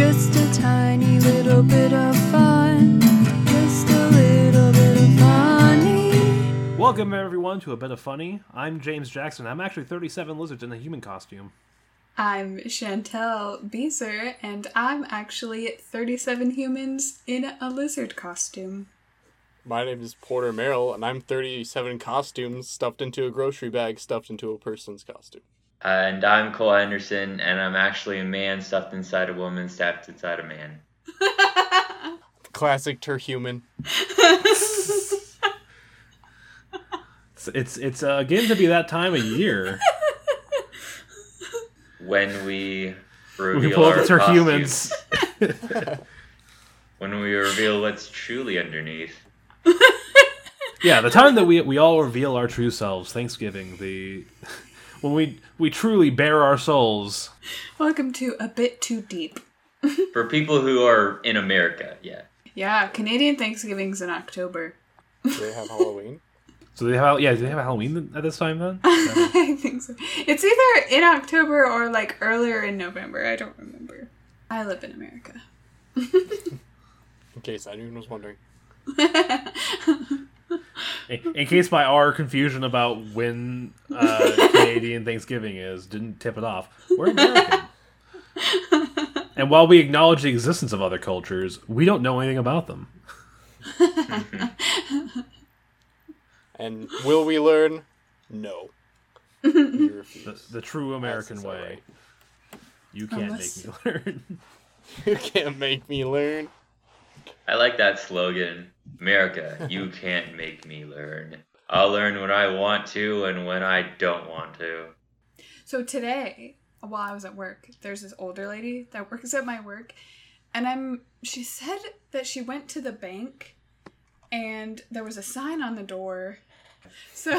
Just a tiny little bit of fun. Just a little bit of funny. Welcome everyone to a bit of funny. I'm James Jackson. I'm actually 37 lizards in a human costume. I'm Chantal Beezer, and I'm actually 37 humans in a lizard costume. My name is Porter Merrill, and I'm 37 costumes stuffed into a grocery bag stuffed into a person's costume. And I'm Cole Henderson, and I'm actually a man stuffed inside a woman stuffed inside a man. Classic terhuman. It's it's, it's uh, getting to be that time of year. When we we reveal can pull our up the costumes. When we reveal what's truly underneath. Yeah, the time that we we all reveal our true selves. Thanksgiving, the when we we truly bare our souls. Welcome to A Bit Too Deep. For people who are in America, yeah. Yeah, Canadian Thanksgiving's in October. Do they have Halloween? So they have yeah, do they have Halloween at this time then? I think so. It's either in October or like earlier in November. I don't remember. I live in America. In case anyone was wondering. In, in case my our confusion about when uh, Canadian Thanksgiving is didn't tip it off, we're American. and while we acknowledge the existence of other cultures, we don't know anything about them. And will we learn? No. The, the true American way. right. You can't Unless- make me learn. You can't make me learn. I like that slogan. America, you can't make me learn. I'll learn when I want to and when I don't want to. So today, while I was at work, there's this older lady that works at my work, and I'm she said that she went to the bank and there was a sign on the door. So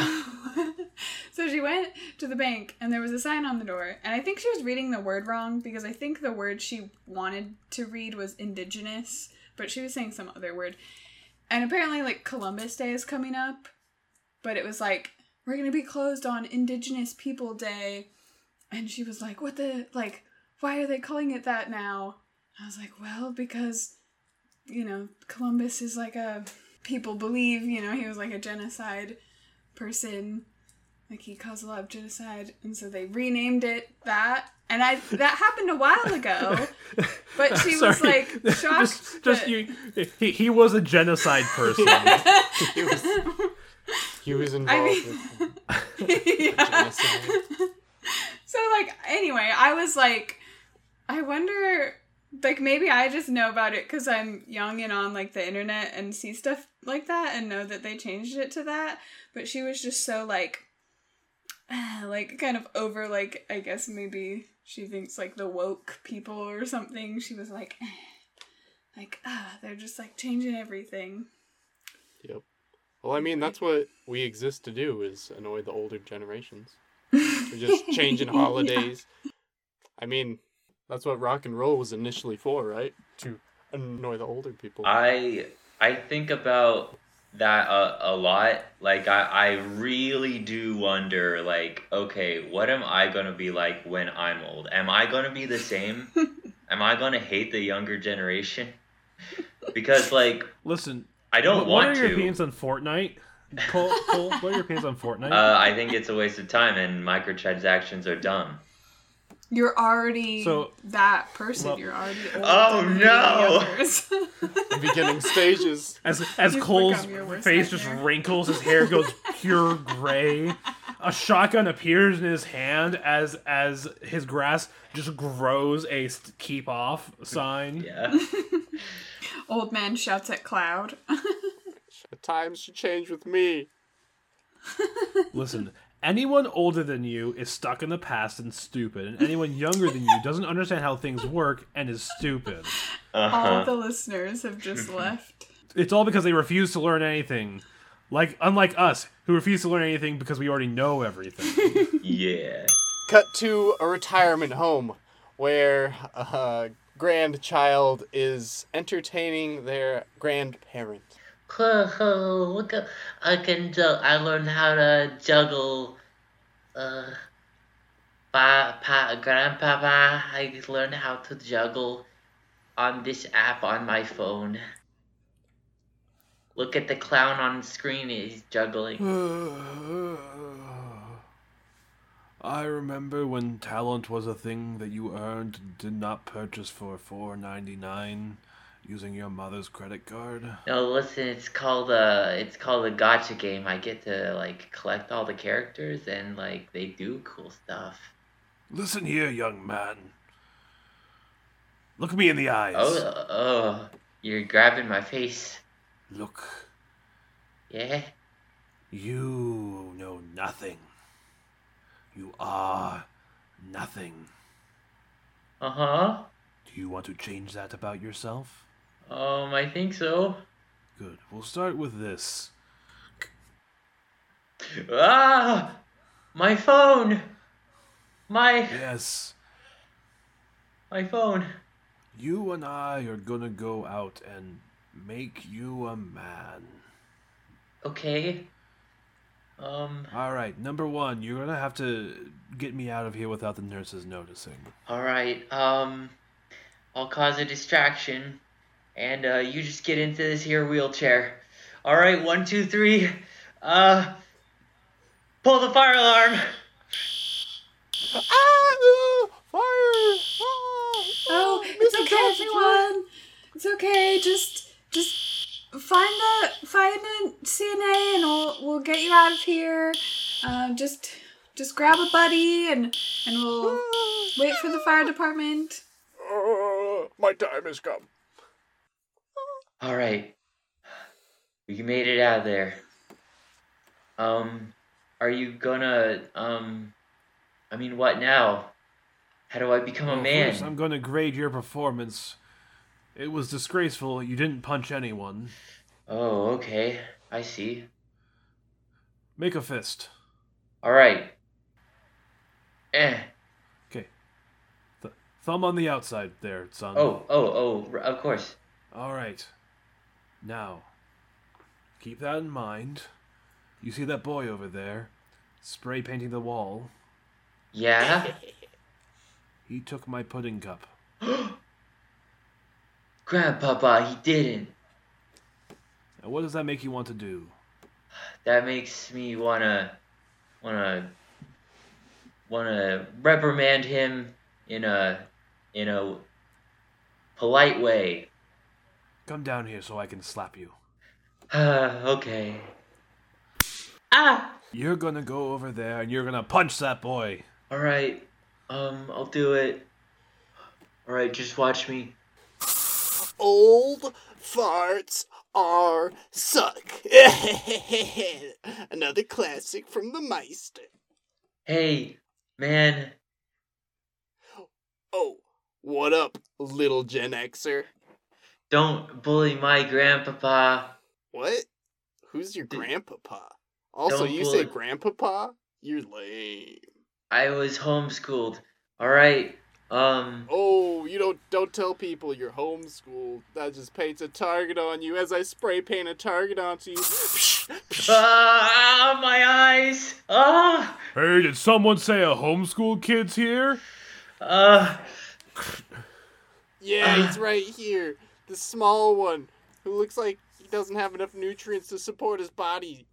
so she went to the bank and there was a sign on the door, and I think she was reading the word wrong because I think the word she wanted to read was indigenous, but she was saying some other word. And apparently like Columbus Day is coming up, but it was like we're going to be closed on Indigenous People Day. And she was like, What the, like, why are they calling it that now? I was like, Well, because, you know, Columbus is like a, people believe, you know, he was like a genocide person. Like he caused a lot of genocide. And so they renamed it that. And I, that happened a while ago. But she was like shocked. just just that- you. He, he was a genocide person. He was, he was involved I mean, with yeah. So like anyway, I was like I wonder like maybe I just know about it cuz I'm young and on like the internet and see stuff like that and know that they changed it to that, but she was just so like like kind of over like I guess maybe she thinks like the woke people or something. She was like like ah, they're just like changing everything. Yep. Well, I mean, that's what we exist to do is annoy the older generations. We're just changing Yeah. holidays. I mean, that's what rock and roll was initially for, right? To annoy the older people. I I think about that a, a lot. Like I, I really do wonder like, okay, what am I gonna be like when I'm old? Am I gonna be the same? am I gonna hate the younger generation? Because like Listen, I don't what, want what are your to. opinions on Fortnite? Cole, Cole, what are your opinions on Fortnite? Uh, I think it's a waste of time and microtransactions are dumb. You're already So- that person. Well- You're already. Oh, no! beginning stages. As as You've Cole's become your face just wrinkles, his hair goes pure gray. A shotgun appears in his hand as as his grass just grows a keep off sign. Yeah. Old man shouts at cloud. Times should change with me. Listen, anyone older than you is stuck in the past and stupid, and anyone younger than you doesn't understand how things work and is stupid. All Uh-huh. the listeners have just left. It's all because they refuse to learn anything. Like unlike us, who refuse to learn anything because we already know everything. Yeah. Cut to a retirement home where a grandchild is entertaining their grandparent. Look, I can ju- I learned how to juggle. Uh, pa, pa, grandpapa, I learned how to juggle on this app on my phone. Look at the clown on screen. He's juggling. I remember when talent was a thing that you earned did not purchase for four ninety nine using your mother's credit card. No, listen. It's called a. It's called a gacha game. I get to like collect all the characters and like they do cool stuff. Listen here, young man. Look me in the eyes. Oh, oh, you're grabbing my face. Look, Yeah. you know nothing. You are nothing. Uh huh. Do you want to change that about yourself? Um, I think so. Good. We'll start with this. Ah, my phone. My Yes, my phone. you and I are gonna go out and make you a man. Okay. Um. All right, number one, you're gonna have to get me out of here without the nurses noticing. All right. Um. I'll cause a distraction, and uh, you just get into this here wheelchair. All right. One, two, three. Uh. Pull the fire alarm. Ah, fire! Oh, it's okay, everyone. It's okay. Just, just find a find a CNA, and we'll we'll get you out of here. Um, just, just grab a buddy, and and we'll wait for the fire department. Uh, my time has come. All right. We made it out of there. Um, are you gonna um, I mean, what now? How do I become a Well, man? First, I'm gonna grade your performance. It was disgraceful. You didn't punch anyone. Oh, okay. I see. Make a fist. All right. Eh. Okay. Th- thumb on the outside there, son. Oh, oh, oh. r- Of course. All right. Now, keep that in mind. You see that boy over there, spray painting the wall? Yeah. He took my pudding cup. Grandpapa, he didn't. Now, what does that make you want to do? That makes me wanna, wanna, wanna reprimand him in a, in a polite way. Come down here so I can slap you. okay. Ah. You're gonna go over there and you're gonna punch that boy. All right. Um, I'll do it. All right, just watch me. Old farts are suck. Another classic from the Meister. Hey, man. Oh, what up, little Gen Xer? Don't bully my grandpapa. What? Who's your grandpapa? Also, Don't you say grandpapa? You're lame. I was homeschooled. All right. Um. Oh, you don't don't tell people you're homeschooled. That just paints a target on you as I spray paint a target onto you. Ah, my eyes. Ah. Hey, did someone say a homeschool kid's here? Uh. yeah, he's right here. The small one who looks like he doesn't have enough nutrients to support his body.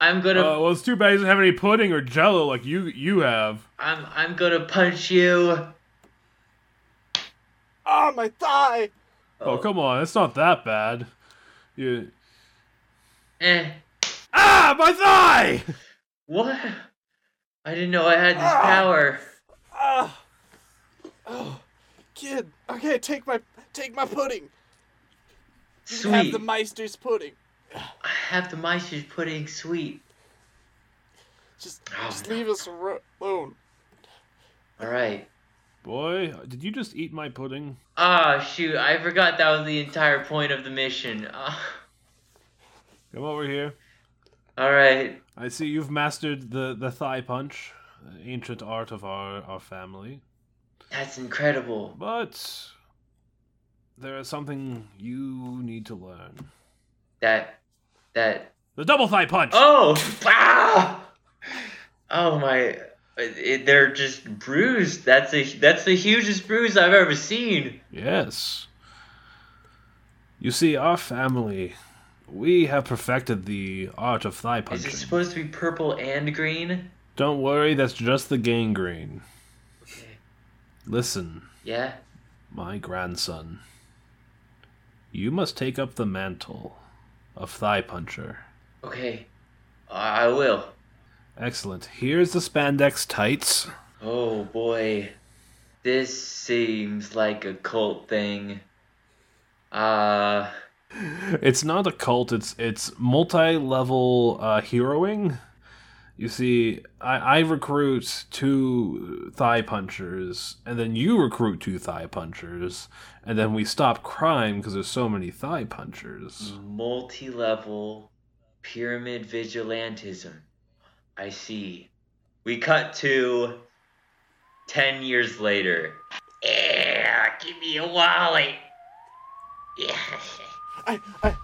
I'm Uh, gonna. well, it's too bad he doesn't have any pudding or jello like you you have. I'm. I'm gonna punch you. Ah, my thigh! Oh, come on, it's not that bad. You. Eh. Ah, my thigh! What? I didn't know I had this Ah. power. Ah! Oh, kid. Okay, take my take my pudding. You can have the Meister's pudding. I have the Meister's pudding sweet. Just Oh, just no. leave us alone. All right. Boy, did you just eat my pudding? Ah, shoot! I forgot that was the entire point of the mission. Ah. Come over here. all right. I see you've mastered the, the thigh punch, the ancient art of our, our family. That's incredible. But there is something you need to learn. That. That. The double thigh punch! Oh! Ah! Oh my. It, they're just bruised. That's a that's the hugest bruise I've ever seen. Yes. You see, our family, we have perfected the art of thigh punching. Is it supposed to be purple and green? Don't worry, that's just the gangrene. Okay. Listen, Yeah. my grandson. You must take up the mantle of thigh puncher. Okay. I I will. Excellent. Here's the spandex tights. Oh boy. This seems like a cult thing. Uh It's not a cult. It's it's multi-level uh, heroing. You see, I, I recruit two thigh punchers, and then you recruit two thigh punchers, and then we stop crime because there's so many thigh punchers. multi-level pyramid vigilantism. I see. We cut to 10 years later. Yeah, give me a wallet. Yeah. I, I,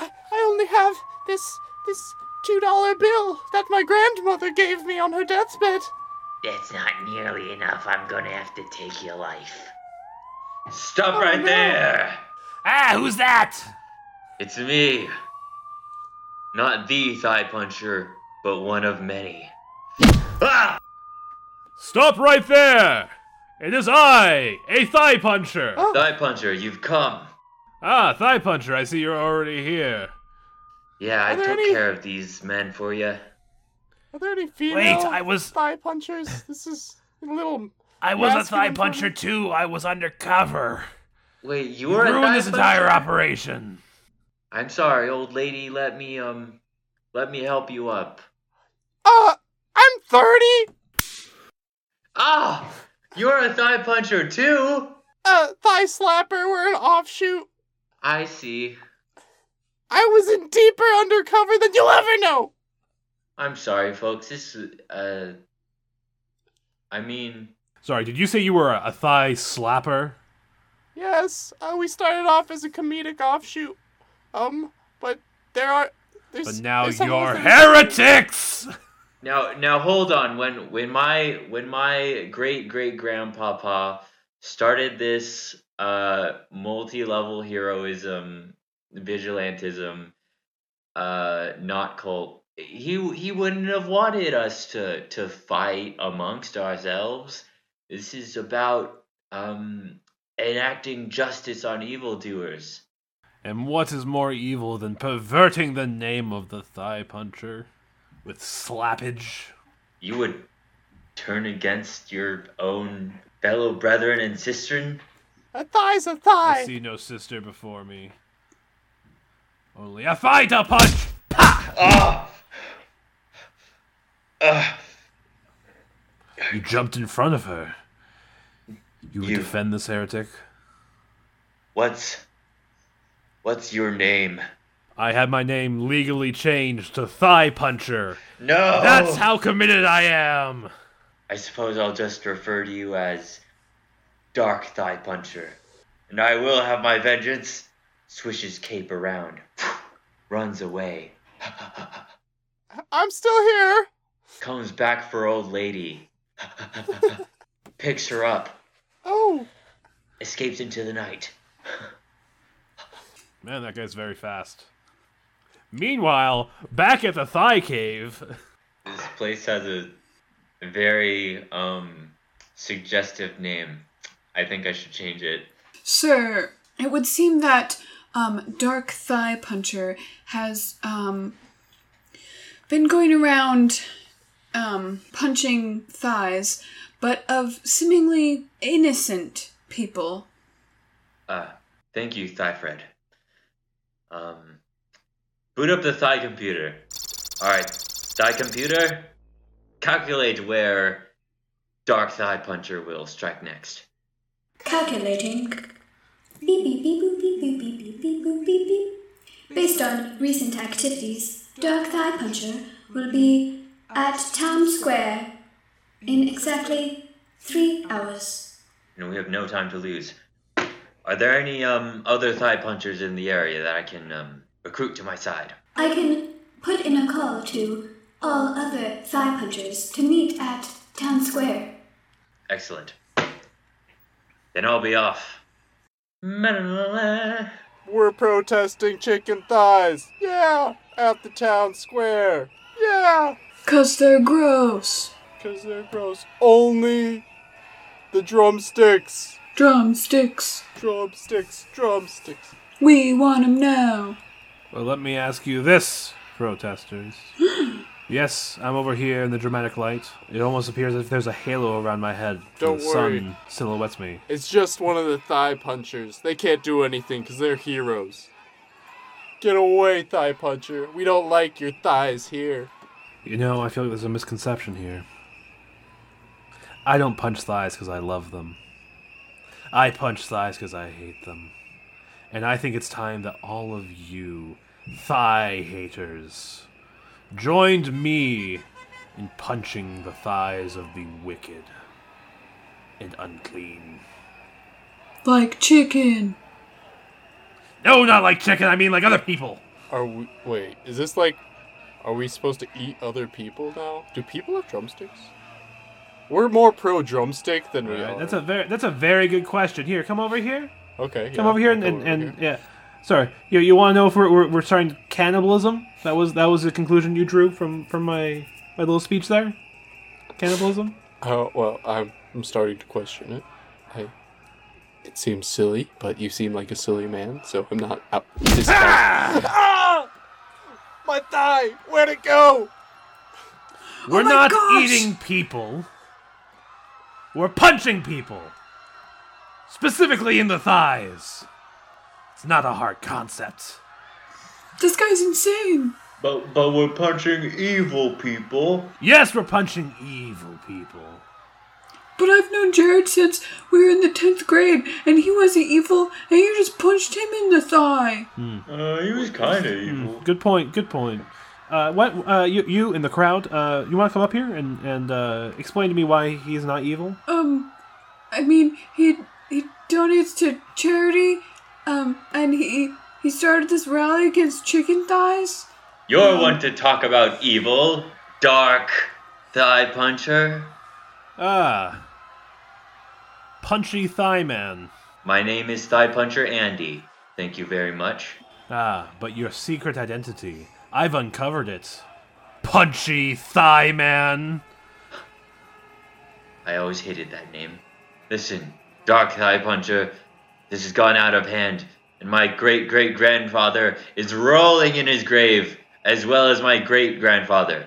I, I only have this this two dollar bill that my grandmother gave me on her deathbed. That's not nearly enough. I'm gonna have to take your life. Stop Oh, right no. there! Ah, who's that? It's me. Not the thigh puncher, but one of many. Ah! Stop right there! It is I, a thigh puncher. Oh. Thigh puncher, you've come. Ah, thigh puncher. I see you're already here. Yeah, I took any- care of these men for you. Are there any female Wait, I was thigh punchers? This is a little. I was a thigh puncher puncher? too. I was undercover. Wait, you You were a ruined thigh this entire operation. I'm sorry, old lady. Let me um, let me help you up. Uh, I'm thirty. Ah, you're a thigh puncher too. Uh, thigh slapper. We're an offshoot. I see. I was in deeper undercover than you'll ever know. I'm sorry, folks. This uh, I mean, Sorry, did you say you were a, a thigh slapper? Yes, uh, we started off as a comedic offshoot. Um, but there are. There's, But now there's you're heretics. now now hold on. When when my when my great great grandpapa started this uh multi-level heroism vigilantism uh not cult he he wouldn't have wanted us to to fight amongst ourselves this is about um enacting justice on evildoers And what is more evil than perverting the name of the thigh puncher with slappage? you would turn against your own fellow brethren and sistren A thigh's a thigh. I see no sister before me. Only a fighter punch. ah Ah. You jumped in front of her. You would You- defend this heretic? what's what's your name I had my name legally changed to Thigh Puncher. no That's how committed I am. I suppose I'll just refer to you as Dark Thigh Puncher. And I will have my vengeance. Swishes cape around. Runs away. I'm still here. Comes back for old lady. Picks her up. Oh, Escapes into the night. Man, that guy's very fast. Meanwhile, back at the Thigh Cave. This place has a very um suggestive name. I think I should change it. Sir, it would seem that um, Dark Thigh Puncher has um, been going around um, punching thighs, but of seemingly innocent people. Uh, thank you, Thigh Fred. Um, boot up the Thigh computer. Alright, Thigh computer, calculate where Dark Thigh Puncher will strike next. Calculating. Beep beep beep beep beep beep beep beep beep beep. Based on recent activities, Dark Thigh Puncher will be at Town Square in exactly three hours. And we have no time to lose. Are there any um other Thigh Punchers in the area that I can um recruit to my side? I can put in a call to all other thigh punchers to meet at Town Square. Excellent. Then I'll be off. Ma-la-la-la. We're protesting chicken thighs. Yeah, at the town square. Yeah, Cause they're gross. because they're gross. Only the drumsticks. Drumsticks. Drumsticks, drumsticks. We want 'em now. Well, let me ask you this, protesters. yes, I'm over here in the dramatic light. It almost appears as if there's a halo around my head. Don't the worry. sun silhouettes me. It's just one of the thigh punchers. They can't do anything because they're heroes. Get away, thigh puncher. We don't like your thighs here. You know, I feel like there's a misconception here. I don't punch thighs because I love them. I punch thighs because I hate them. And I think it's time that all of you, thigh haters, joined me in punching the thighs of the wicked and unclean. Like chicken. No, not like chicken, I mean like other people. Are we? Wait, is this like? Are we supposed to eat other people now? Do people have drumsticks? We're more pro drumstick than we Right, are. That's a very that's a very good question. Here, come over here. okay. Come yeah, over here I'll and, and, over and here. yeah. Sorry, you you want to know if we're, we're we're starting cannibalism? That was that was the conclusion you drew from from my my little speech there. Cannibalism. Oh well, I'm I'm starting to question it. I. It seems silly, but you seem like a silly man, so I'm not out. ah! My thigh! Where'd it go? We're my not gosh! eating people. We're punching people. Specifically in the thighs. It's not a hard concept. This guy's insane. But but we're punching evil people. Yes, we're punching evil people. But I've known Jared since we were in the 10th grade, and he wasn't evil, and you just punched him in the thigh. Uh, he was kind of evil. Good point. Good point. Uh, what uh, you you in the crowd? Uh, you want to come up here and and uh, explain to me why he's not evil? Um, I mean, he he donates to charity, um, and he he started this rally against chicken thighs. You're one to talk about evil, dark thigh puncher. Ah, punchy thigh man. My name is Thigh Puncher Andy. Thank you very much. Ah, but your secret identity. I've uncovered it. Punchy thigh man. I always hated that name. Listen, Dark Thigh Puncher, this has gone out of hand, and my great great grandfather is rolling in his grave, as well as my great grandfather,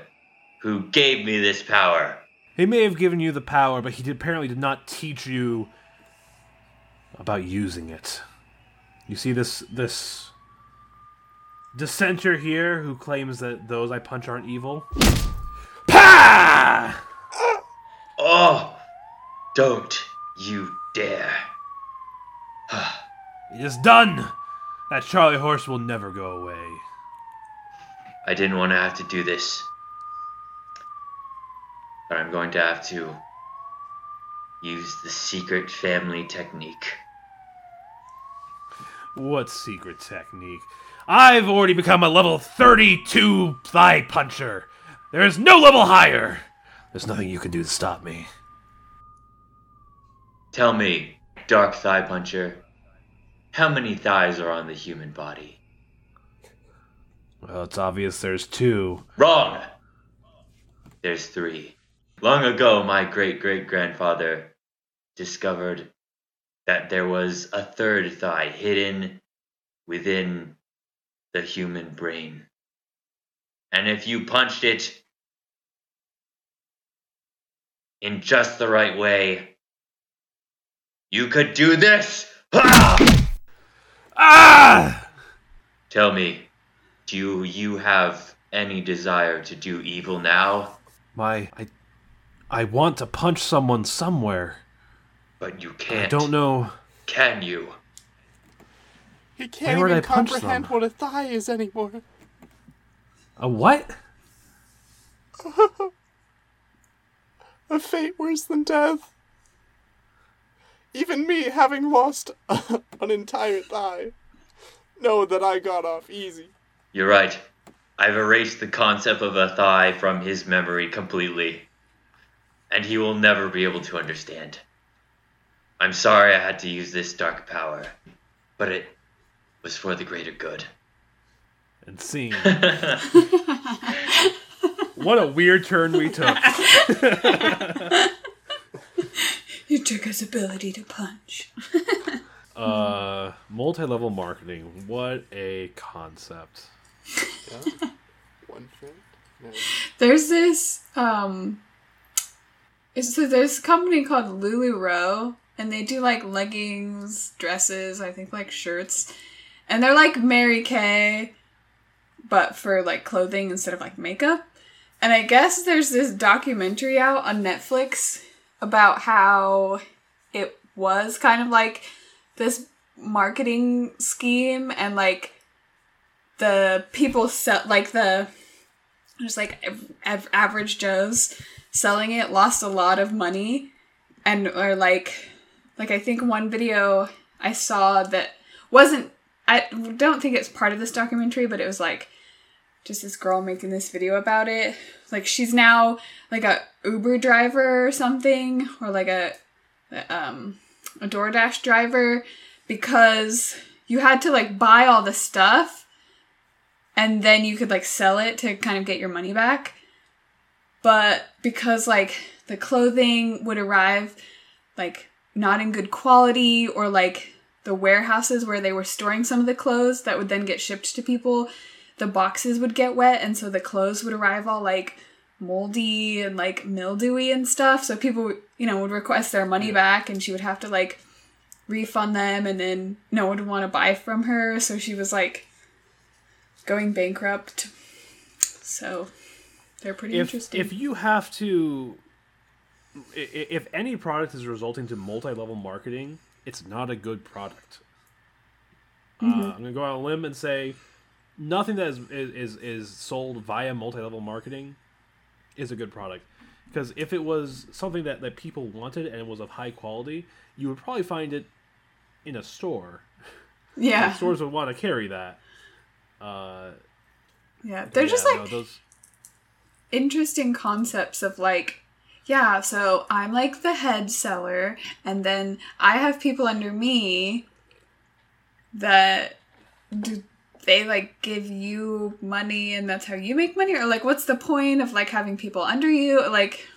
who gave me this power. He may have given you the power, but he did, apparently did not teach you about using it. You see this this dissenter here who claims that those I punch aren't evil. Pah! Oh, don't you dare. It is done. That Charlie horse will never go away. I didn't want to have to do this. But I'm going to have to use the secret family technique. What secret technique? I've already become a level 32 thigh puncher. There is no level higher. There's nothing you can do to stop me. Tell me, Dark Thigh Puncher, how many thighs are on the human body? Well, it's obvious there's two. Wrong! There's three. Long ago, my great great grandfather discovered that there was a third thigh hidden within the human brain. And if you punched it in just the right way, you could do this! Ah! Ah! Tell me, do you have any desire to do evil now? My, I, I want to punch someone somewhere. But you can't. I don't know. Can you? He can't Where even comprehend what a thigh is anymore. A what? A fate worse than death. Even me, having lost an entire thigh, know that I got off easy. You're right. I've erased the concept of a thigh from his memory completely, and he will never be able to understand. I'm sorry I had to use this dark power, but it was for the greater good. And scene. what a weird turn we took. You took his ability to punch. Uh, multi-level marketing. What a concept. Yeah. One friend. No. There's this um so there's a company called Lululemon and they do like leggings, dresses, I think like shirts. And they're like Mary Kay but for like clothing instead of like makeup. And I guess there's this documentary out on Netflix about how it was kind of like this marketing scheme and like the people sell like the just like av- av- average joes selling it lost a lot of money and or like like i think one video i saw that wasn't i don't think it's part of this documentary but it was like just this girl making this video about it like she's now like a uber driver or something or like a um a DoorDash driver because you had to like buy all the stuff and then you could like sell it to kind of get your money back. But because like the clothing would arrive like not in good quality or like the warehouses where they were storing some of the clothes that would then get shipped to people, the boxes would get wet and so the clothes would arrive all like moldy and like mildewy and stuff. So people, you know, would request their money back and she would have to like refund them and then no one would want to buy from her. So she was like going bankrupt. So they're pretty if interesting. if you have to if any product is resulting to multi-level marketing it's not a good product uh, i'm gonna go out on a limb and say nothing that is is is sold via multi-level marketing is a good product because if it was something that, that people wanted and it was of high quality you would probably find it in a store yeah. stores would want to carry that uh, Yeah. They're just yeah, like no, those interesting concepts of like yeah so i'm like the head seller and then i have people under me that do they like give you money and that's how you make money or like what's the point of like having people under you like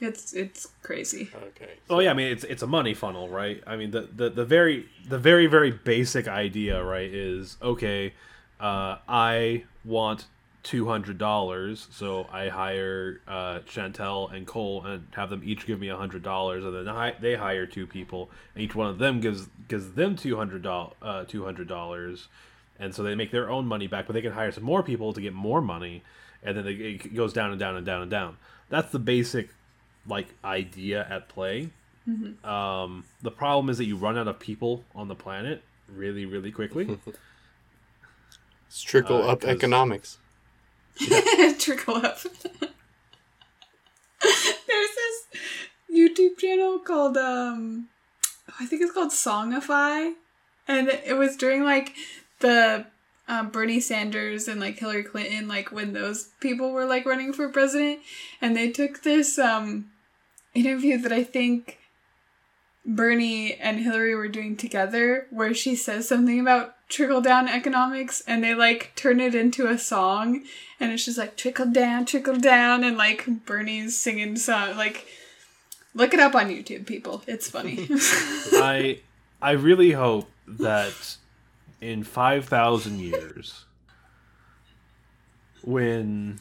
it's it's crazy Okay. Oh yeah, I mean it's it's a money funnel, right? I mean the the, the very the very very basic idea, right, is okay, uh, I want two hundred dollars, so I hire uh, Chantal and Cole and have them each give me hundred dollars, and then I, they hire two people, and each one of them gives gives them two hundred dollars, uh, two hundred dollars, and so they make their own money back, but they can hire some more people to get more money, and then they, it goes down and down and down and down. That's the basic like idea at play. Um, the problem is that you run out of people on the planet really, really quickly. It's trickle Uh, up 'cause- economics. trickle up there's this youtube channel called um i think it's called songify and it was during like the um, bernie sanders and like hillary clinton like when those people were like running for president and they took this um interview that i think Bernie and Hillary were doing together where she says something about trickle down economics and they like turn it into a song and it's just like trickle down, trickle down and like Bernie's singing song like look it up on YouTube people. It's funny. I I really hope that in five thousand years, when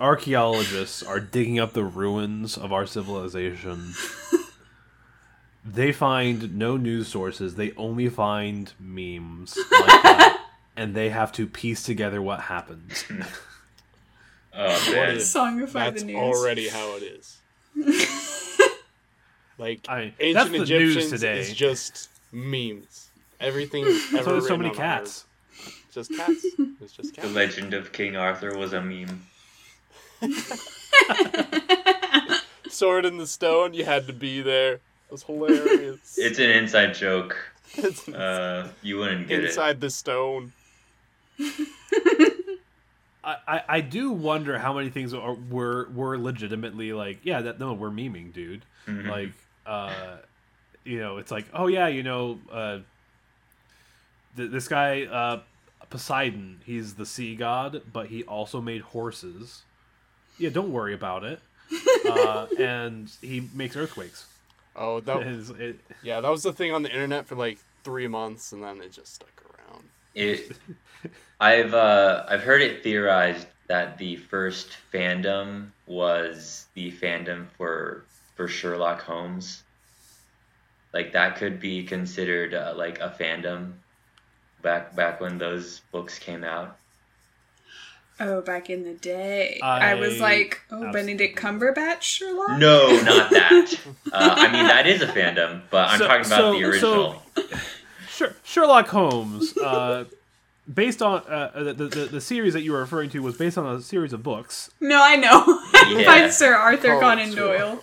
archaeologists are digging up the ruins of our civilization, they find no news sources. They only find memes like that, and they have to piece together what happens. Oh man. is- Songify That's the news. already how it is. like I- ancient that's the news Egyptians today. is just memes. Everything ever That's so many on cats. Earth. Just cats. It's just cats. The legend of King Arthur was a meme. Sword in the stone. You had to be there. It was hilarious. It's an inside joke. It's Uh, you wouldn't get inside the stone. I, I, I do wonder how many things are were were legitimately like yeah that no we're memeing dude Mhm. like uh you know it's like oh yeah you know uh th- this guy uh Poseidon he's the sea god but he also made horses yeah don't worry about it uh and he makes earthquakes Oh, that It's- it- yeah, that was the thing on the internet for like three months, and then it just stuck around. It, I've uh, I've heard it theorized that the first fandom was the fandom for for Sherlock Holmes. Like that could be considered uh, like a fandom back back when those books came out. Oh, back in the day. I, was like, oh, absolutely. Benedict Cumberbatch Sherlock? No, not that. Uh, I mean that is a fandom, but I'm So- talking about so- the original. Sher- Sherlock Holmes, uh, based on uh, the, the the series that you were referring to, was based on a series of books. No, I know. Yeah. By Sir Arthur Conan. Doyle.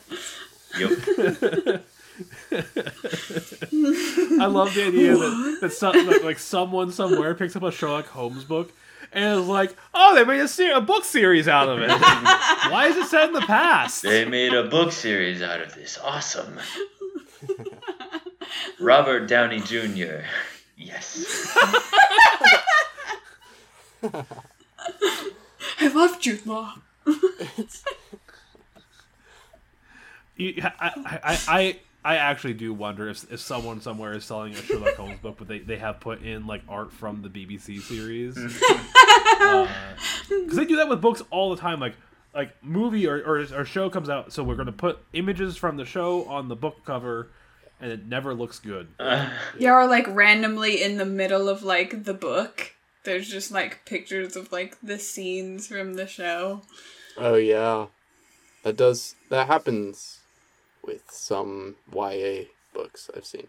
Yep. I love the idea that, that some, like, like someone somewhere picks up a Sherlock Holmes book and is like, "Oh, they made a, ser- a book series out of it. Why is it set in the past?" They made a book series out of this. Awesome. Robert Downey Jr. Yes. I love Jude Law. You- I, I, I, I I actually do wonder if, if someone somewhere is selling a Sherlock Holmes book, but they, they have put in like art from the BBC series. Mm. Uh, because they do that with books all the time. Like like movie or, or, or show comes out, so we're going to put images from the show on the book cover, and it never looks good. Uh. Yeah, or like randomly in the middle of like the book, there's just like pictures of like the scenes from the show. Oh yeah, that does that happens with some YA books I've seen.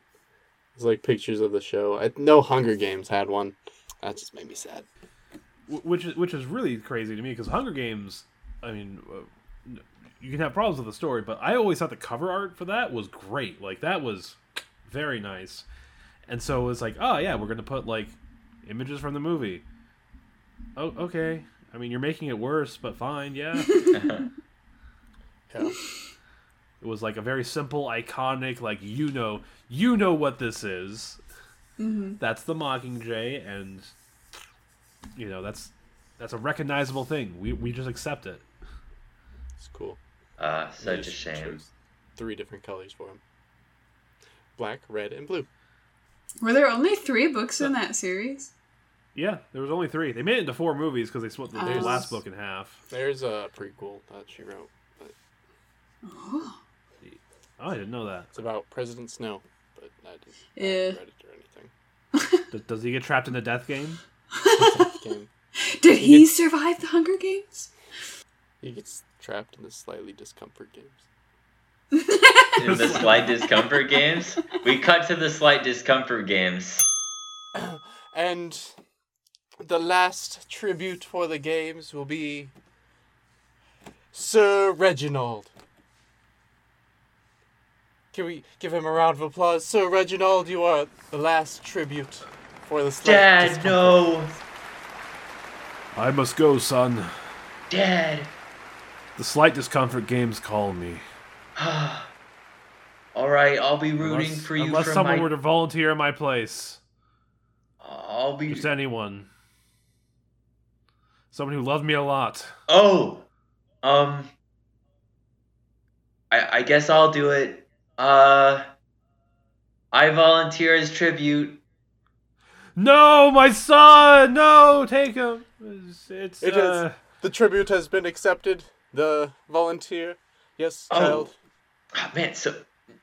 It's like pictures of the show. I know Hunger Games had one. That just made me sad. Which is which is really crazy to me because Hunger Games. I mean, uh, you can have problems with the story, but I always thought the cover art for that was great. Like that was very nice, and so it was like, oh yeah, we're gonna put like images from the movie. Oh, okay. I mean, you're making it worse, but fine. Yeah, Yeah. It was like a very simple, iconic. Like you know, you know what this is. That's the Mockingjay, and you know that's that's a recognizable thing. We we just accept it. It's cool. Uh, such a shame. Three different colors for him. Black, red, and blue. Were there only three books in that series? Yeah, there was only three. They made it into four movies because they split the, the last book in half. There's a prequel that she wrote. But Oh. Oh, I didn't know that. it's about President Snow, but I didn't Yeah. haven't read it or anything. Does, does he get trapped in the death game? Game. Did he survive the Hunger Games? He gets trapped in the slightly discomfort games. In the slight discomfort games, we cut to the slight discomfort games. And the last tribute for the games will be Sir Reginald. Can we give him a round of applause? Sir Reginald, you are the last tribute for the slight Dad, discomfort. no, I must go, son. Dad. The slight discomfort games call me. All right, I'll be rooting Unless, for you unless from someone my. were to volunteer in my place. I'll be. Just anyone. Someone who loved me a lot. Oh, um, I I guess I'll do it. Uh, I volunteer as tribute. No, my son! No, take him. It's, it's It is. uh, The tribute has been accepted. The volunteer. Yes, Oh. child. Ah, man, so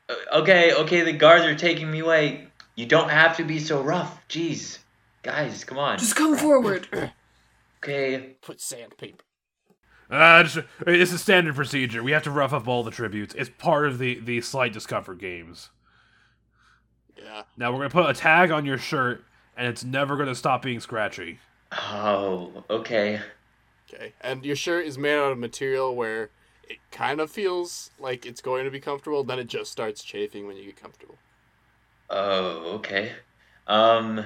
uh, okay, okay, the guards are taking me away. You don't have to be so rough. Jeez, guys, come on. Just come forward. Okay, Put sandpaper. Uh, it's, it's a standard procedure. We have to rough up all the tributes. It's part of the, the slight discomfort games. Yeah. Now we're gonna put a tag on your shirt, and it's never gonna stop being scratchy. oh, okay. Okay. And your shirt is made out of material where it kind of feels like it's going to be comfortable, then it just starts chafing when you get comfortable. Oh, okay. Um,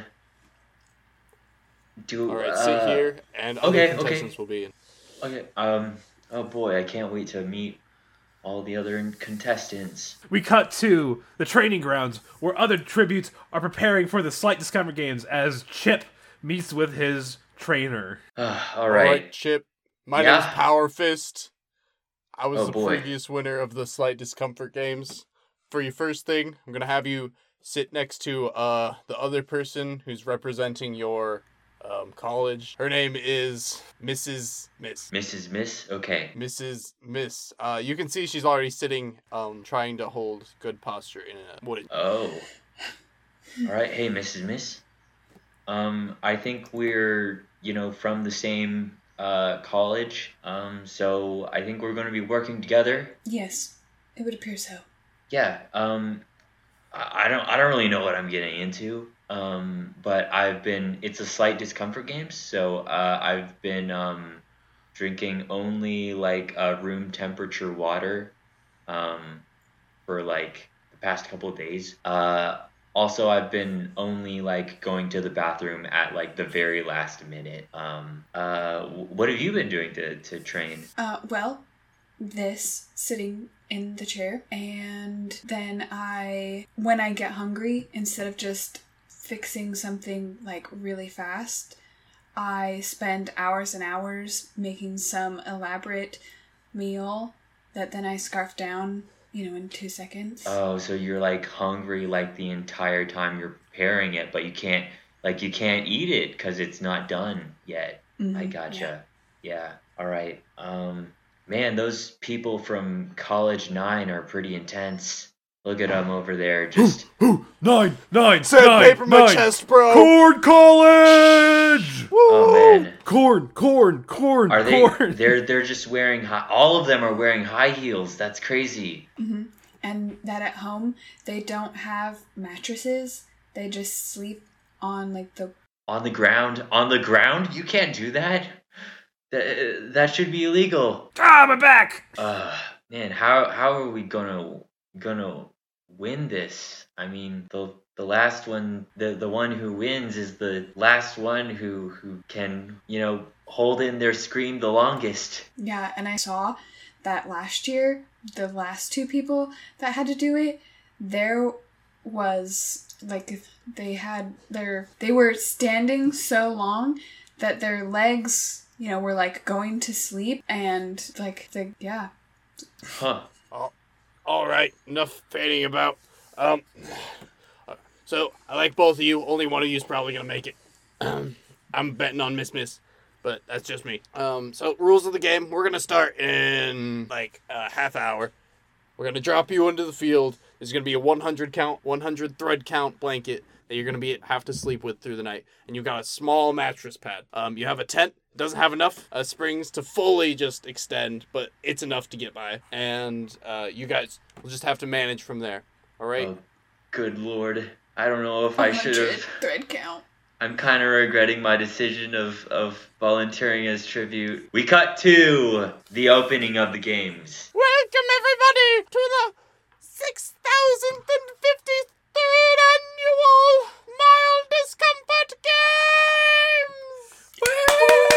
Do All right, uh, sit here, and other okay, okay. contestants will be in. Okay. Um. Oh boy, I can't wait to meet all the other contestants. We cut to the training grounds where other tributes are preparing for the Slight Discomfort Games as Chip meets with his trainer. Uh, all All right. right, Chip. My Yeah? name's Power Fist. I was Oh, the boy. previous winner of the Slight Discomfort Games. For your first thing, I'm gonna have you sit next to uh the other person who's representing your um, college. Her name is Mrs. Miss. Mrs. Miss. Okay. Mrs. Miss. Uh, you can see she's already sitting, um, trying to hold good posture in a wooden. Oh. All right. Hey, Mrs. Miss. Um, I think we're you know from the same uh college. Um, so I think we're going to be working together. Yes, it would appear so. Yeah. Um, I, I don't I don't really know what I'm getting into. Um, but I've been it's a slight discomfort game, so uh, I've been um drinking only like uh, room temperature water, um, for like the past couple of days. Uh, also I've been only like going to the bathroom at like the very last minute. Um, uh, what have you been doing to to train? Uh, well, this sitting in the chair, and then I, when I get hungry, instead of just fixing something like really fast, I spend hours and hours making some elaborate meal that then I scarf down, you know, in two seconds. Oh, so you're like hungry like the entire time you're preparing it, but you can't like you can't eat it because it's not done yet. I Mhm, gotcha. Yeah. All right. Um, man, those people from College Nine are pretty intense. Look at them over there, just Who? Nine, nine, Sandpaper nine, my nine. chest, bro. Corn College! oh man. Corn, corn, corn, Are they? corn. They're they're just wearing high. All of them are wearing high heels. That's crazy. hmm And that at home they don't have mattresses; they just sleep on like the On the ground. On the ground. You can't do that. That that should be illegal. Ah, my back! Uh, man, how how are we gonna gonna win this? I mean, the the last one, the the one who wins is the last one who who can you know hold in their scream the longest. Yeah, and I saw that last year, the last two people that had to do it, there was like they had their they were standing so long that their legs, you know, were like going to sleep and like the yeah. Huh? All right, enough fanning about. Um, so I like both of you. Only one of you is probably gonna make it. I'm betting on Miss Miss, but that's just me. Um, so rules of the game: we're gonna start in like a half hour. We're gonna drop you into the field. There's gonna be a 100 count, 100 thread count blanket that you're gonna be have to sleep with through the night, and you've got a small mattress pad. Um, you have a tent. Doesn't have enough uh, springs to fully just extend, but it's enough to get by. And uh, you guys will just have to manage from there. All right. Oh, good lord. I don't know if I should 100 have. thread count. I'm kind of regretting my decision of, of volunteering as tribute. We cut to the opening of the games. Welcome everybody to the six thousandth and fifty third annual Mild Discomfort Games. Woo.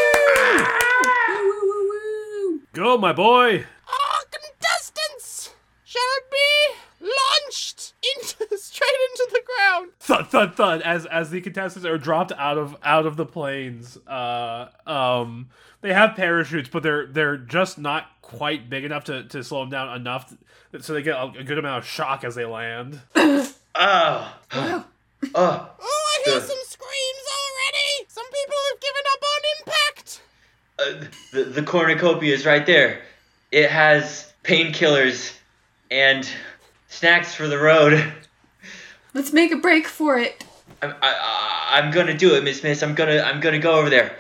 Go, my boy! Our contestants shall be launched into straight into the ground. Thud, thud, thud! As as the contestants are dropped out of out of the planes, uh, um, they have parachutes, but they're they're just not quite big enough to, to slow them down enough, to- so they get a, a good amount of shock as they land. Oh, Wow. oh, Oh, I hear Good. some screams already. Some people have given up on impact. Uh, the the cornucopia is right there. It has painkillers and snacks for the road. Let's make a break for it. I'm I, I, I'm gonna do it, Miss Miss. I'm gonna I'm gonna go over there.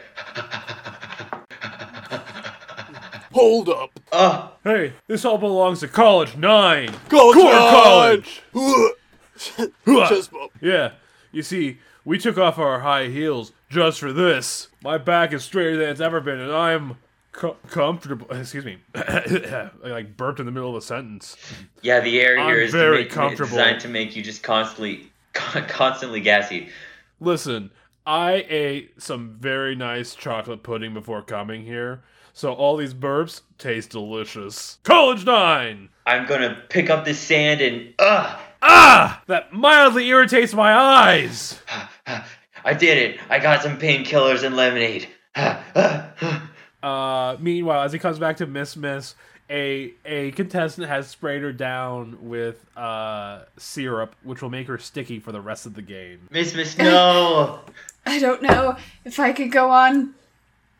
Hold up. Oh, Hey, this all belongs to College Nine. College Corn Nine! College. Chest bump. Yeah, you see, we took off our high heels just for this. My back is straighter than it's ever been, and I'm co- comfortable. Excuse me, I like burped in the middle of a sentence. yeah. The air I'm here is very make, comfortable. designed to make you just constantly constantly gassy. Listen, I ate some very nice chocolate pudding before coming here, so all these burps taste delicious. College Nine! I'm gonna pick up this sand and ugh. Ah! That mildly irritates my eyes! I did it. I got some painkillers and lemonade. Uh, meanwhile, as he comes back to Miss Miss, a a contestant has sprayed her down with uh, syrup, which will make her sticky for the rest of the game. Miss Miss, no! I don't know if I could go on.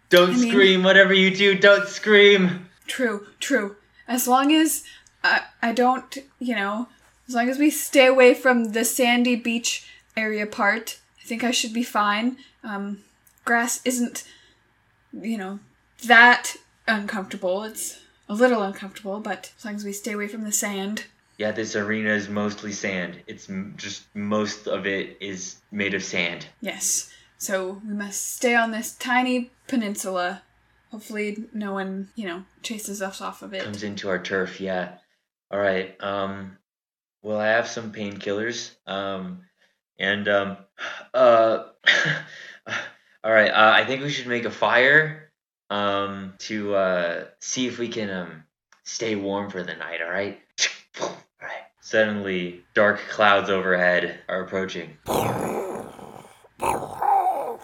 Don't I mean- scream. Whatever you do, don't scream. True, true. As long as I, I don't, you know, as long as we stay away from the sandy beach area part, I think I should be fine. Um, grass isn't, you know, that uncomfortable. It's a little uncomfortable, but as long as we stay away from the sand. Yeah, this arena is mostly sand. It's just most of it is made of sand. Yes. So we must stay on this tiny peninsula. Hopefully, no one, you know, chases us off of it. Comes into our turf. Yeah. All right. Um. Well, I have some painkillers. Um. And um. Uh. all right. Uh, I think we should make a fire. Um. To uh see if we can um stay warm for the night. All right. All right. Suddenly, dark clouds overhead are approaching.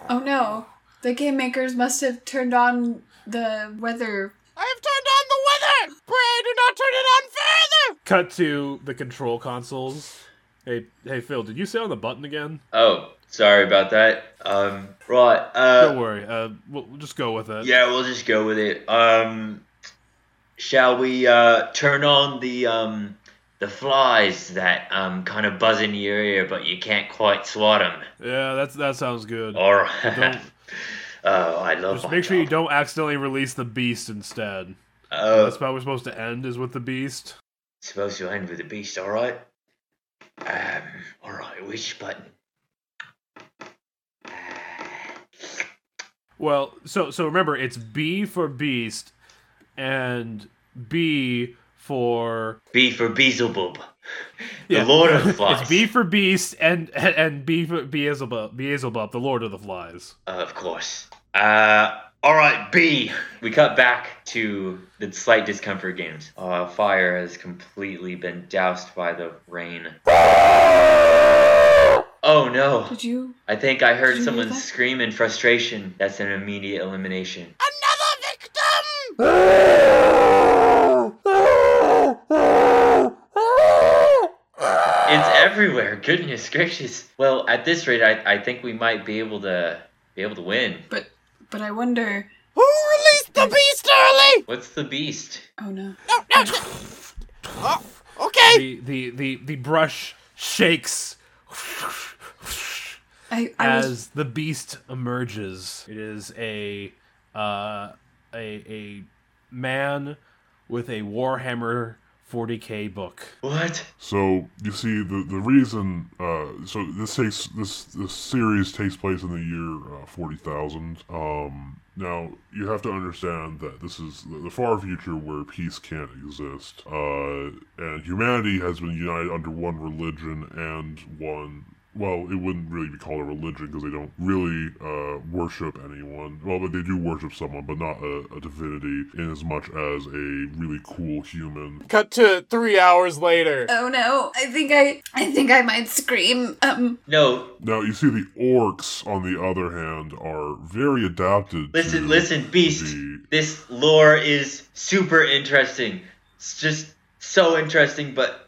Oh no. The game makers must have turned on the weather. I have turned on the weather! Pray do not turn it on further! Cut to the control consoles. Hey, hey, Phil, did you say on the button again? Oh, sorry about that. Um, right. Uh, Don't worry. Uh, we'll, we'll just go with it. yeah, we'll just go with it. Um, shall we uh turn on the um the flies that um kind of buzz in your ear, but you can't quite swat them? Yeah, that's that sounds good. All right. Oh, I love. Just make sure you don't accidentally release the beast instead. Oh, That's how we're supposed to end is with the beast. supposed to end with the beast. All right. Um. All right. Which button? Well, so so remember, it's B for beast, and B for B for Beelzebub. yeah. The Lord of the Flies. it's B for beast and and B for Beelzebub, Beelzebub, the Lord of the Flies. Of course. Uh, all right, B. We cut back to the slight discomfort games. Uh, fire has completely been doused by the rain. Oh no! Did you? I think I heard Did hear someone scream in frustration. That's an immediate elimination. Another victim! It's everywhere. Goodness gracious. Well, at this rate, I, I think we might be able to be able to win. But but I wonder. Who released the beast early? What's the beast? Oh no. No, no, no. Oh, okay. The the the the brush shakes I I was as the beast emerges. It is a uh, a a man with a Warhammer 40k book. What? So you see, the the reason. Uh, so this takes this this series takes place in the year uh, forty thousand. Um, now you have to understand that this is the, the far future where peace can't exist, uh, and humanity has been united under one religion and one. Well, it wouldn't really be called a religion because they don't really uh, worship anyone. Well, but they do worship someone, but not a, a divinity in as much as a really cool human. Cut to three hours later. Oh no. I think I I think I might scream. Um. No. Now you see the orcs, on the other hand, are very adapted. Listen, to listen, beast. the- This lore is super interesting. It's just so interesting, but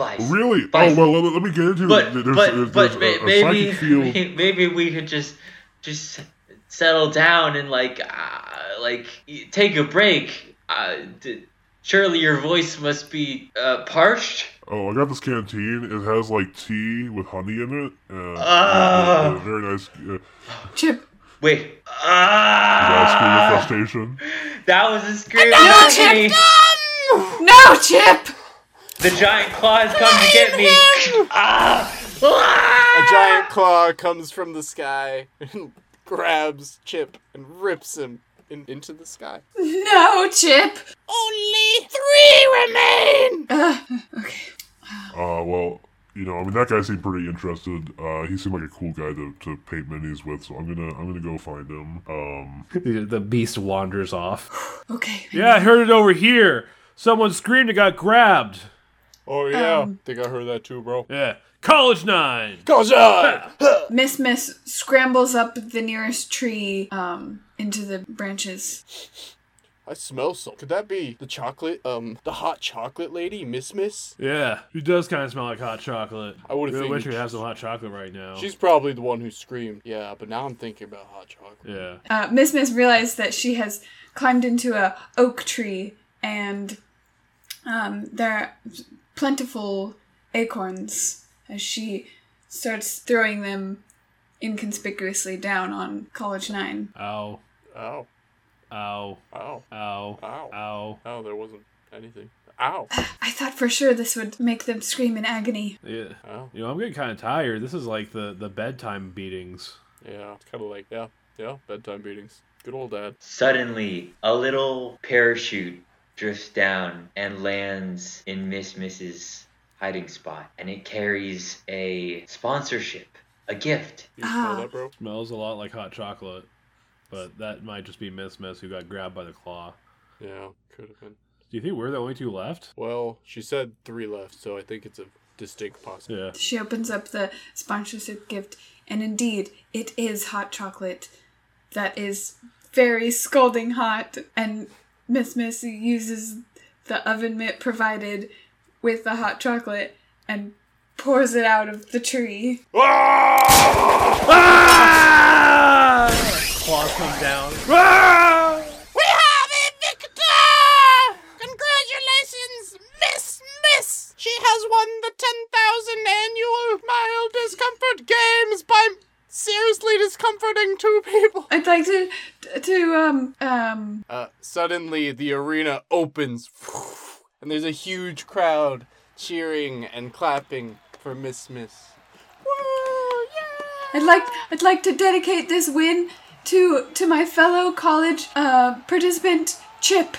flies. Really? Flies. Oh well, let, let me get into But it. There's, but there's, but there's ma- a, a maybe psychic field. may- maybe we could just just settle down and like uh, like take a break. Uh, d- surely your voice must be uh, parched. Oh, I got this canteen. It has like tea with honey in it. Uh, Ah. uh, very nice. Uh, Chip. Wait. that's scream of Ah! frustration. That was a scream. No, Chip, agony. No, Chip. The giant claw has come to get me. ah! A giant claw comes from the sky and grabs Chip and rips him in, into the sky. No, Chip. Only three remain! Uh, okay. Uh, well, you know, I mean, that guy seemed pretty interested. Uh, he seemed like a cool guy to, to paint minis with, so I'm gonna I'm gonna go find him. Um, The, the beast wanders off. Okay. Yeah, I heard it over here. Someone screamed and got grabbed. Oh yeah, Um, think I heard that too, bro. Yeah. College Nine. Goes on. Miss Miss scrambles up the nearest tree um, into the branches. I smell some. Could that be the chocolate? Um, the hot chocolate lady, Miss Miss? Yeah, she does kind of smell like hot chocolate. I would've really wish we figured could have some hot chocolate right now. She's probably the one who screamed. Yeah, but now I'm thinking about hot chocolate. yeah. Uh, Miss Miss realized that she has climbed into a oak tree and um, there are plentiful acorns as she starts throwing them inconspicuously down on College Nine. Ow. Ow, Ow. ow, Ow. ow, Ow. ow. There wasn't anything. Ow, I thought for sure this would make them scream in agony. Yeah. ow. You know, I'm getting kind of tired. This is like the, the bedtime beatings. Yeah, it's kind of like yeah, yeah. Bedtime beatings. Good old dad. Suddenly, a little parachute drifts down and lands in Miss Miss's hiding spot, and it carries a sponsorship, a gift. You smell Ah. that, bro? Smells a lot like hot chocolate. But that might just be Miss Miss who got grabbed by the claw. Yeah, could have been. Do you think we're the only two left? Well, she said three left, so I think it's a distinct possibility. Yeah. She opens up the sponsorship gift, and indeed, it is hot chocolate that is very scalding hot. And Miss Miss uses the oven mitt provided with the hot chocolate and pours it out of the tree. Ah! Claws come down. Ah! We have a victor! Congratulations, Miss Miss! She has won the 10,000 annual mild discomfort games by seriously discomforting two people. I'd like to to um um Uh, suddenly the arena opens, and there's a huge crowd cheering and clapping for Miss Miss. Woo yeah I'd like I'd like to dedicate this win to to my fellow college uh participant Chip,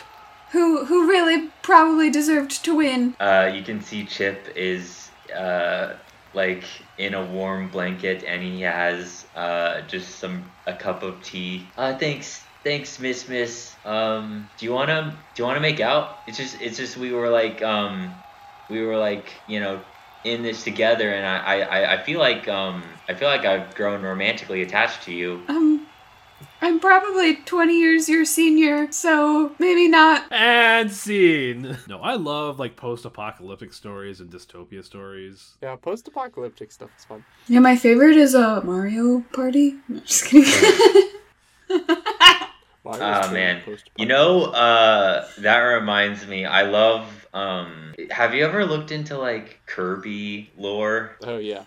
who who really probably deserved to win. Uh, you can see Chip is uh, like in a warm blanket, and he has uh, just some a cup of tea. Uh, thanks, thanks, Miss Miss. Um, do you wanna do you wanna make out? It's just it's just we were like um, we were like you know in this together, and I I, I- feel like um I feel like I've grown romantically attached to you. Um, I'm probably 20 years your senior, so maybe not. And scene. No, I love like post-apocalyptic stories and dystopia stories. Yeah, post-apocalyptic stuff is fun. Yeah, my favorite is a uh, Mario Party. No, just kidding. Mario's Ah man, you know uh, that reminds me. I love. Um, have you ever looked into like Kirby lore? Oh yeah.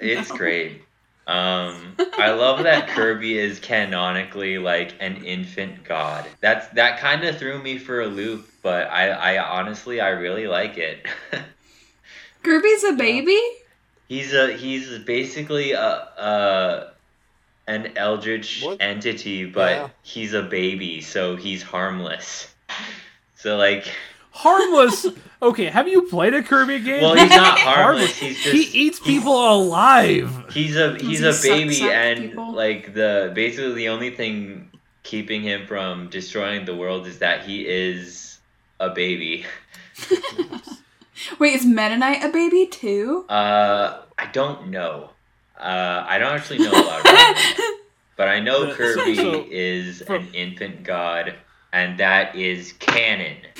It's great. Um, I love that Kirby is canonically like an infant god. That's that kind of threw me for a loop, but I, I honestly I really like it. Kirby's a baby? he's a he's basically a, a an eldritch What? entity, but Yeah. he's a baby, so he's harmless. So like, Harmless. okay, have you played a Kirby game? well, he's not harmless. He's just he eats people alive. He's a he's he a baby, up and people? like the basically the only thing keeping him from destroying the world is that he is a baby. Wait, is Meta Knight a baby too? Uh, I don't know. Uh, I don't actually know a lot about him, but I know So- Kirby so- is from- an infant god, and that is canon.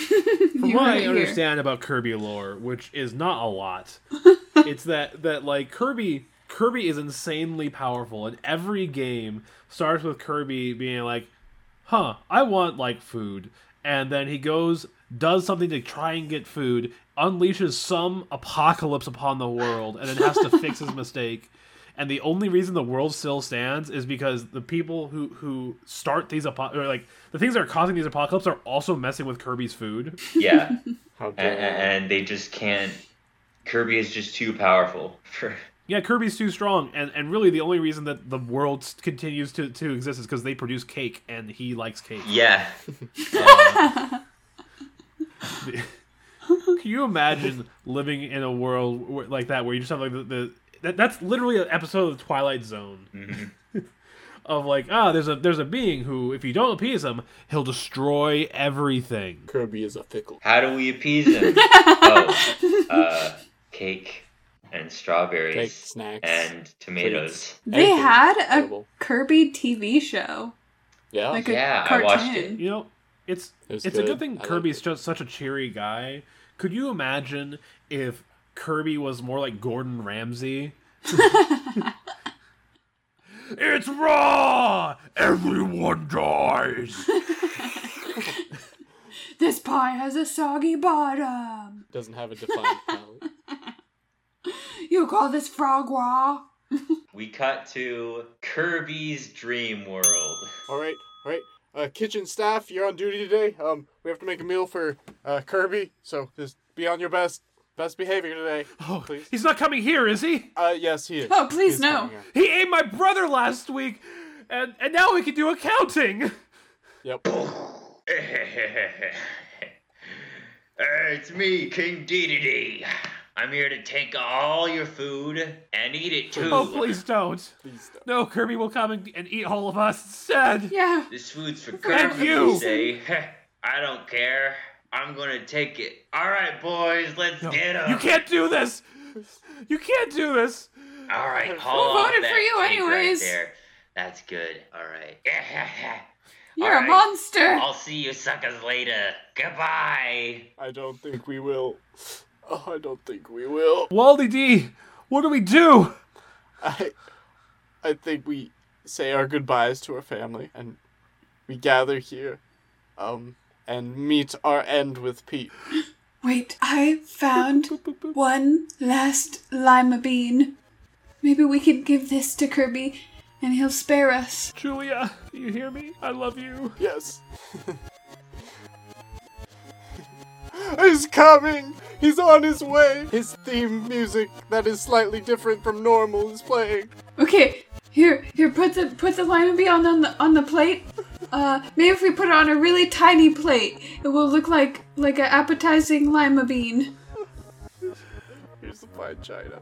From what I understand about Kirby lore, which is not a lot, it's that that like Kirby Kirby is insanely powerful, and every game starts with Kirby being like, "Huh, I want like food," and then he goes does something to try and get food, unleashes some apocalypse upon the world, and then has to fix his mistake. And the only reason the world still stands is because the people who who start these apo- or like the things that are causing these apocalypses are also messing with Kirby's food. Yeah, and, and they just can't. Kirby is just too powerful for. Yeah, Kirby's too strong, and and really the only reason that the world continues to, to exist is because they produce cake, and he likes cake. Yeah, Uh, Can you imagine living in a world where, like that where you just have like the, the that, that's literally an episode of the Twilight Zone. of like, ah, there's a there's a being who, if you don't appease him, he'll destroy everything. Kirby is a fickle. How do we appease him? oh, uh, cake and strawberries Cake, snacks, and tomatoes. They Anything had a available. Kirby TV show, Yeah. like a Yeah, I watched it. You know, it's It was it's a good. good thing I Kirby's it. just such a cheery guy. Could you imagine if Kirby was more like Gordon Ramsay? it's raw. Everyone dies. This pie has a soggy bottom. Doesn't have a defined palate. You call this frog raw? We cut to Kirby's Dream World. All right, all right. Uh, kitchen staff, you're on duty today. Um, we have to make a meal for uh, Kirby, so just be on your best best behavior today, Oh, please. he's not coming here, is he? Uh, yes, he is. Oh, please He's no. He ate my brother last week, and and now we can do accounting. Yep. Uh, it's me, King Dedede. I'm here to take all your food and eat it too. Oh, please don't. Please don't. No, Kirby will come and, and eat all of us instead. Yeah. This food's for And Kirby, you. you say. I don't care. I'm gonna take it. All right, boys, let's No, get 'em. you can't do this. You can't do this. All right, Who hold on. voted for you anyways? Right there. That's good. All right. You're All a right. monster. I'll see you suckers later. Goodbye. I don't think we will. Oh, I don't think we will. Waddle Dee, what do we do? I, I think we say our goodbyes to our family and we gather here, um, and meet our end with Pete. Wait, I found one last lima bean. Maybe we can give this to Kirby and he'll spare us. Julia, you hear me? I love you. Yes. He's coming! He's on his way! His theme music that is slightly different from normal is playing. Okay, here, here, put the put the lima bean on the on the plate. Uh, maybe if we put it on a really tiny plate, it will look like like an appetizing lima bean. Here's the fine china.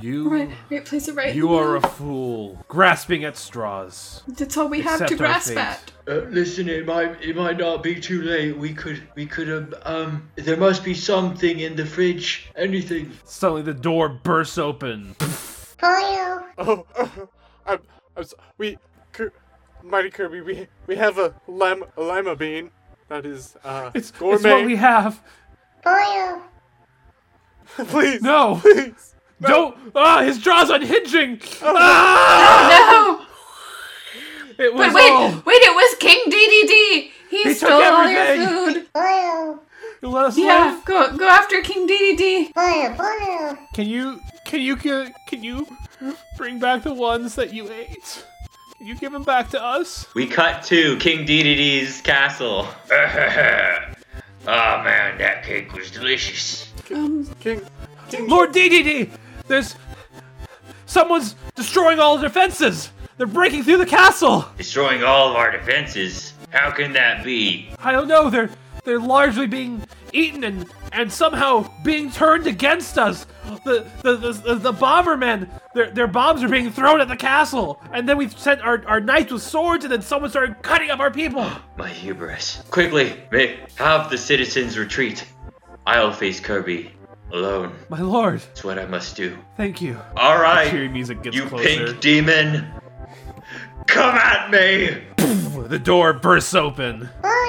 You, Right, right, place it right. Here. You are a fool, grasping at straws. That's all we have to our grasp fate. at. Uh, listen, it might it might not be too late. We could we could have um. There must be something in the fridge. Anything. Suddenly, the door bursts open. Oh, I'm, I'm so, we, Kir- Mighty Kirby, we we have a lim, a lima bean that is uh It's, gourmet. it's what we have. Oil Please, No, please. don't. Ah, his jaw's unhinging. Ah! No, It was but wait, all. wait, it was King Dedede. He, He stole took all your everything. food. You let us Yeah, live. go go after King Dedede. Can you? Can you? Can, can you bring back the ones that you ate? Can you give them back to us? We cut to King Dedede's castle. oh man, that cake was delicious. Um, King, King, Lord Dedede, there's someone's destroying all the defenses. They're breaking through the castle. Destroying all of our defenses. How can that be? I don't know. They're they're largely being eaten and and somehow being turned against us. The the the, the, the bombermen, their their bombs are being thrown at the castle, and then we sent our our knights with swords, and then someone started cutting up our people. My hubris. Quickly, may have the citizens retreat. I'll face Kirby alone. My lord, it's what I must do. thank you. All right, Cheery music gets you closer. pink demon. Come at me! The door bursts open. Ah!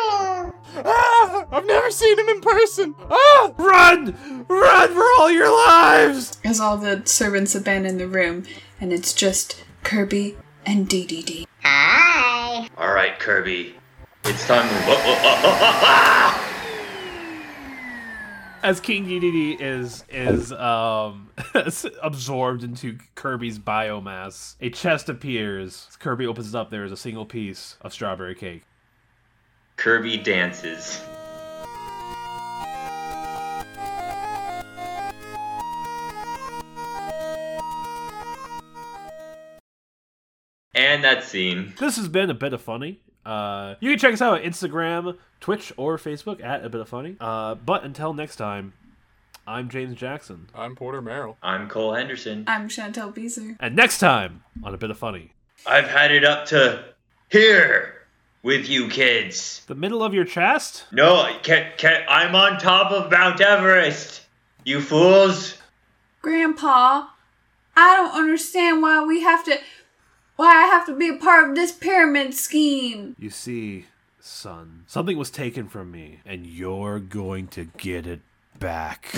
I've never seen him in person. Ah, Run! Run for all your lives! as all the servants abandon the room, and it's just Kirby and Dedede. Hi! All right, Kirby. It's time. Whoa, whoa, whoa, whoa, whoa, whoa. As King Dedede is is um absorbed into Kirby's biomass, a chest appears. As Kirby opens it up. There is a single piece of strawberry cake. Kirby dances. And that scene. This has been a bit of funny. Uh, you can check us out on Instagram, Twitch, or Facebook at a bit of funny. Uh, but until next time, I'm James Jackson. I'm Porter Merrill. I'm Cole Henderson. I'm Chantal Beezer. And next time on A Bit of Funny, I've had it up to here with you kids. the middle of your chest? No, can, can, I'm on top of Mount Everest. You fools. Grandpa, I don't understand why we have to. Why I have to be a part of this pyramid scheme. You see, son, something was taken from me, and you're going to get it back.